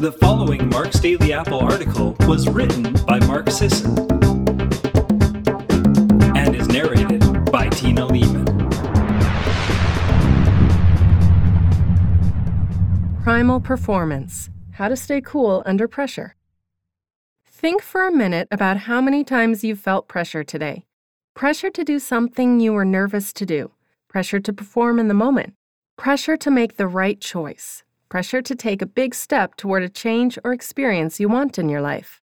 The following Mark's Daily Apple article was written by Mark Sisson and is narrated by Tina Leaman. Primal Performance How to Stay Cool Under Pressure. Think for a minute about how many times you've felt pressure today. Pressure to do something you were nervous to do, pressure to perform in the moment, pressure to make the right choice, pressure to take a big step toward a change or experience you want in your life.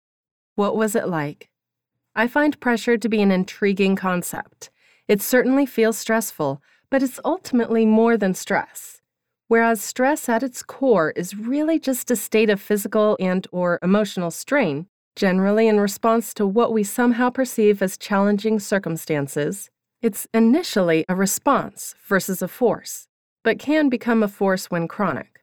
What was it like? I find pressure to be an intriguing concept. It certainly feels stressful, but it's ultimately more than stress. Whereas stress at its core is really just a state of physical and or emotional strain, generally in response to what we somehow perceive as challenging circumstances, it's initially a response versus a force, but can become a force when chronic.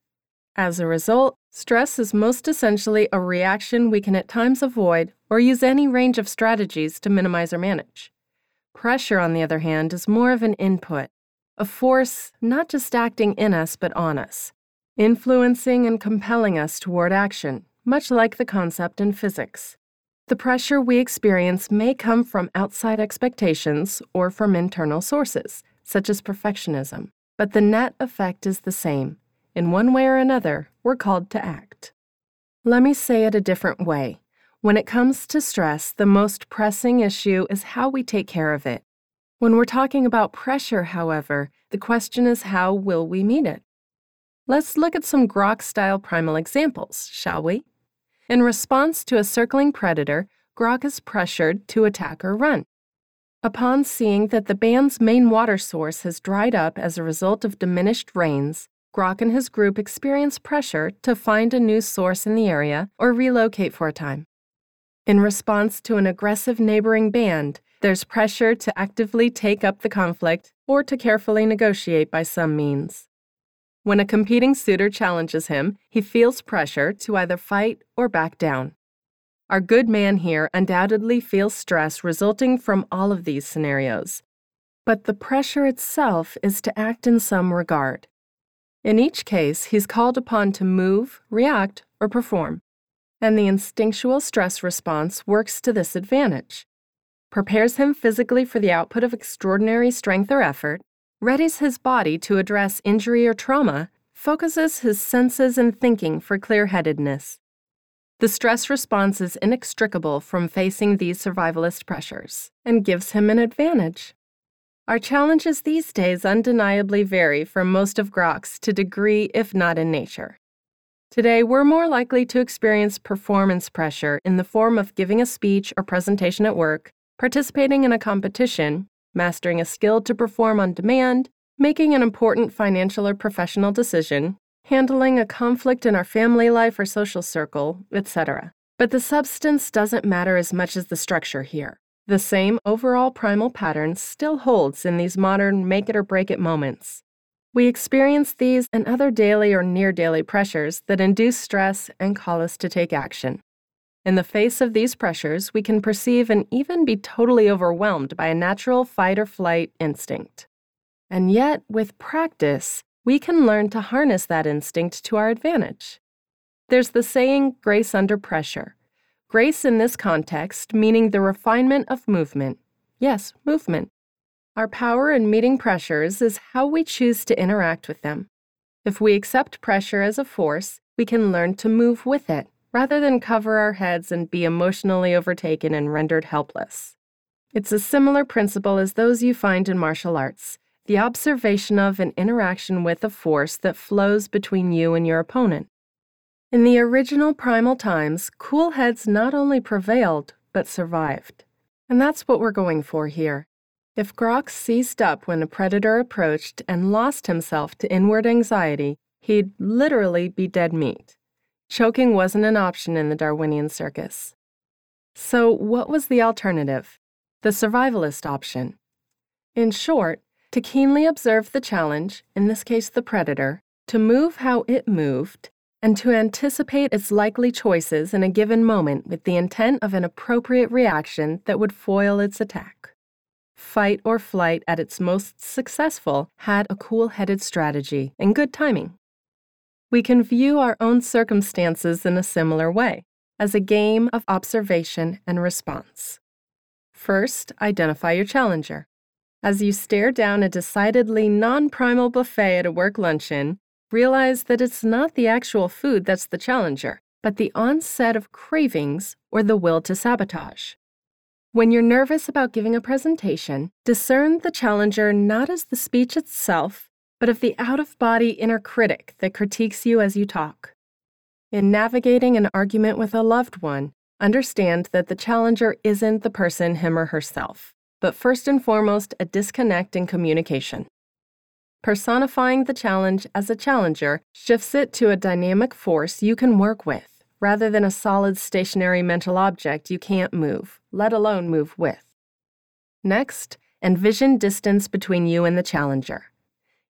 As a result, stress is most essentially a reaction we can at times avoid or use any range of strategies to minimize or manage. Pressure, on the other hand, is more of an input, a force not just acting in us but on us, influencing and compelling us toward action, much like the concept in physics. The pressure we experience may come from outside expectations or from internal sources, such as perfectionism, but the net effect is the same in one way or another, we're called to act. Let me say it a different way. When it comes to stress, the most pressing issue is how we take care of it. When we're talking about pressure, however, the question is how will we meet it? Let's look at some Grok style primal examples, shall we? In response to a circling predator, Grok is pressured to attack or run. Upon seeing that the band's main water source has dried up as a result of diminished rains, Grok and his group experience pressure to find a new source in the area or relocate for a time. In response to an aggressive neighboring band, there's pressure to actively take up the conflict or to carefully negotiate by some means. When a competing suitor challenges him, he feels pressure to either fight or back down. Our good man here undoubtedly feels stress resulting from all of these scenarios. But the pressure itself is to act in some regard. In each case, he's called upon to move, react, or perform, and the instinctual stress response works to this advantage. Prepares him physically for the output of extraordinary strength or effort, readies his body to address injury or trauma, focuses his senses and thinking for clear headedness. The stress response is inextricable from facing these survivalist pressures and gives him an advantage. Our challenges these days undeniably vary from most of Grok's to degree, if not in nature. Today, we're more likely to experience performance pressure in the form of giving a speech or presentation at work, participating in a competition, mastering a skill to perform on demand, making an important financial or professional decision, handling a conflict in our family life or social circle, etc. But the substance doesn't matter as much as the structure here. The same overall primal pattern still holds in these modern make it or break it moments. We experience these and other daily or near daily pressures that induce stress and call us to take action. In the face of these pressures, we can perceive and even be totally overwhelmed by a natural fight or flight instinct. And yet, with practice, we can learn to harness that instinct to our advantage. There's the saying, grace under pressure. Grace in this context, meaning the refinement of movement. Yes, movement. Our power in meeting pressures is how we choose to interact with them. If we accept pressure as a force, we can learn to move with it rather than cover our heads and be emotionally overtaken and rendered helpless. It's a similar principle as those you find in martial arts the observation of and interaction with a force that flows between you and your opponent. In the original primal times, cool heads not only prevailed, but survived. And that's what we're going for here. If Grok seized up when a predator approached and lost himself to inward anxiety, he'd literally be dead meat. Choking wasn't an option in the Darwinian circus. So, what was the alternative? The survivalist option. In short, to keenly observe the challenge, in this case the predator, to move how it moved, and to anticipate its likely choices in a given moment with the intent of an appropriate reaction that would foil its attack. Fight or flight at its most successful had a cool headed strategy and good timing. we can view our own circumstances in a similar way, as a game of observation and response. First, identify your challenger. As you stare down a decidedly non primal buffet at a work luncheon, realize that it's not the actual food that's the challenger, but the onset of cravings or the will to sabotage. When you're nervous about giving a presentation, discern the challenger not as the speech itself, but of the out of body inner critic that critiques you as you talk. In navigating an argument with a loved one, understand that the challenger isn't the person, him or herself, but first and foremost, a disconnect in communication. Personifying the challenge as a challenger shifts it to a dynamic force you can work with, rather than a solid stationary mental object you can't move, let alone move with. Next, envision distance between you and the challenger.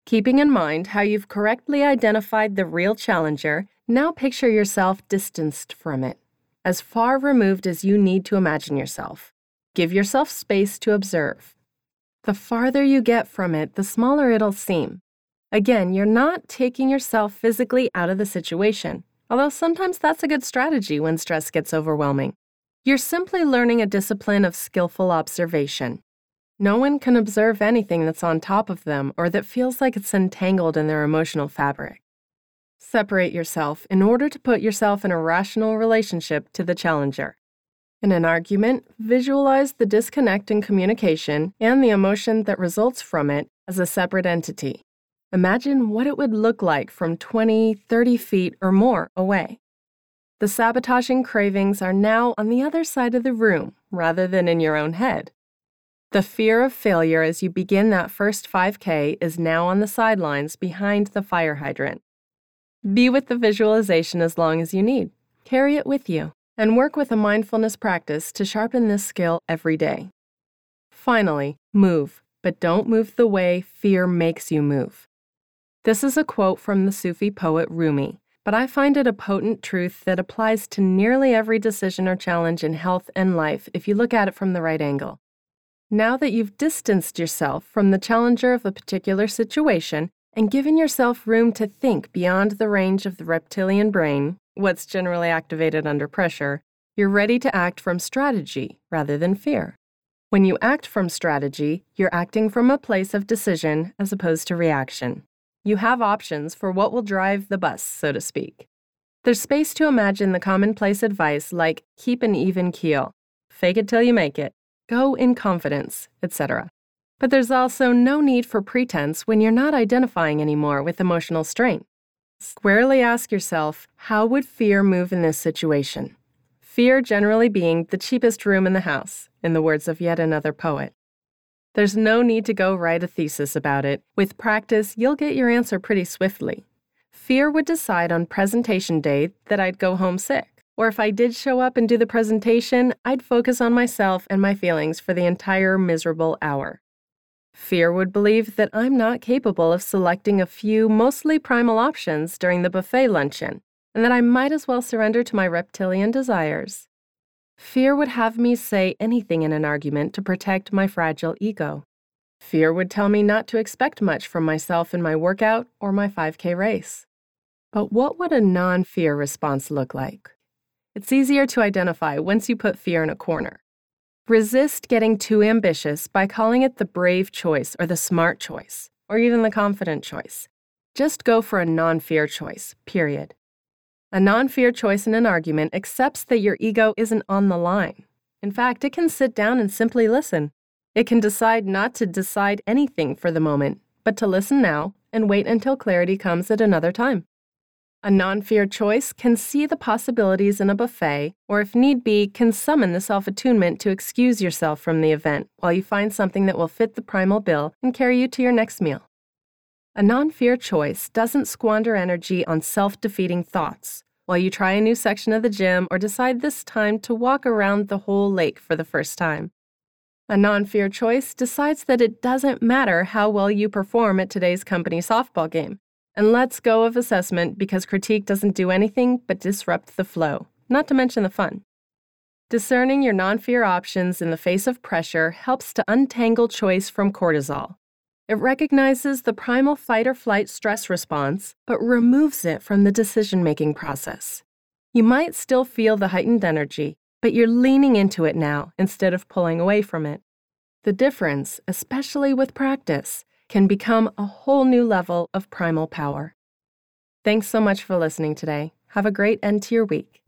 Keeping in mind how you've correctly identified the real challenger now picture yourself distanced from it, as far removed as you need to imagine yourself. Give yourself space to observe. The farther you get from it, the smaller it'll seem. Again, you're not taking yourself physically out of the situation, although sometimes that's a good strategy when stress gets overwhelming. You're simply learning a discipline of skillful observation. No one can observe anything that's on top of them or that feels like it's entangled in their emotional fabric. Separate yourself in order to put yourself in a rational relationship to the challenger. In an argument, visualize the disconnect in communication and the emotion that results from it as a separate entity. Imagine what it would look like from 20, 30 feet or more away. The sabotaging cravings are now on the other side of the room rather than in your own head. The fear of failure as you begin that first 5K is now on the sidelines behind the fire hydrant. Be with the visualization as long as you need. Carry it with you and work with a mindfulness practice to sharpen this skill every day. Finally, move, but don't move the way fear makes you move. This is a quote from the Sufi poet Rumi, but I find it a potent truth that applies to nearly every decision or challenge in health and life if you look at it from the right angle. Now that you've distanced yourself from the challenger of a particular situation, and given yourself room to think beyond the range of the reptilian brain, what's generally activated under pressure, you're ready to act from strategy rather than fear. When you act from strategy, you're acting from a place of decision as opposed to reaction. You have options for what will drive the bus, so to speak. There's space to imagine the commonplace advice like keep an even keel, fake it till you make it, go in confidence, etc. But there's also no need for pretense when you're not identifying anymore with emotional strain. Squarely ask yourself how would fear move in this situation? Fear generally being the cheapest room in the house, in the words of yet another poet. There's no need to go write a thesis about it. With practice, you'll get your answer pretty swiftly. Fear would decide on presentation day that I'd go home sick. Or if I did show up and do the presentation, I'd focus on myself and my feelings for the entire miserable hour. Fear would believe that I'm not capable of selecting a few mostly primal options during the buffet luncheon, and that I might as well surrender to my reptilian desires. Fear would have me say anything in an argument to protect my fragile ego. Fear would tell me not to expect much from myself in my workout or my 5K race. But what would a non fear response look like? It's easier to identify once you put fear in a corner. Resist getting too ambitious by calling it the brave choice or the smart choice, or even the confident choice. Just go for a non fear choice, period. A non fear choice in an argument accepts that your ego isn't on the line. In fact, it can sit down and simply listen. It can decide not to decide anything for the moment, but to listen now and wait until clarity comes at another time. A non fear choice can see the possibilities in a buffet, or if need be, can summon the self attunement to excuse yourself from the event while you find something that will fit the primal bill and carry you to your next meal. A non fear choice doesn't squander energy on self defeating thoughts while you try a new section of the gym or decide this time to walk around the whole lake for the first time. A non fear choice decides that it doesn't matter how well you perform at today's company softball game and let's go of assessment because critique doesn't do anything but disrupt the flow, not to mention the fun. Discerning your non fear options in the face of pressure helps to untangle choice from cortisol. It recognizes the primal fight or flight stress response, but removes it from the decision making process. You might still feel the heightened energy, but you're leaning into it now instead of pulling away from it. The difference, especially with practice, can become a whole new level of primal power. Thanks so much for listening today. Have a great end to your week.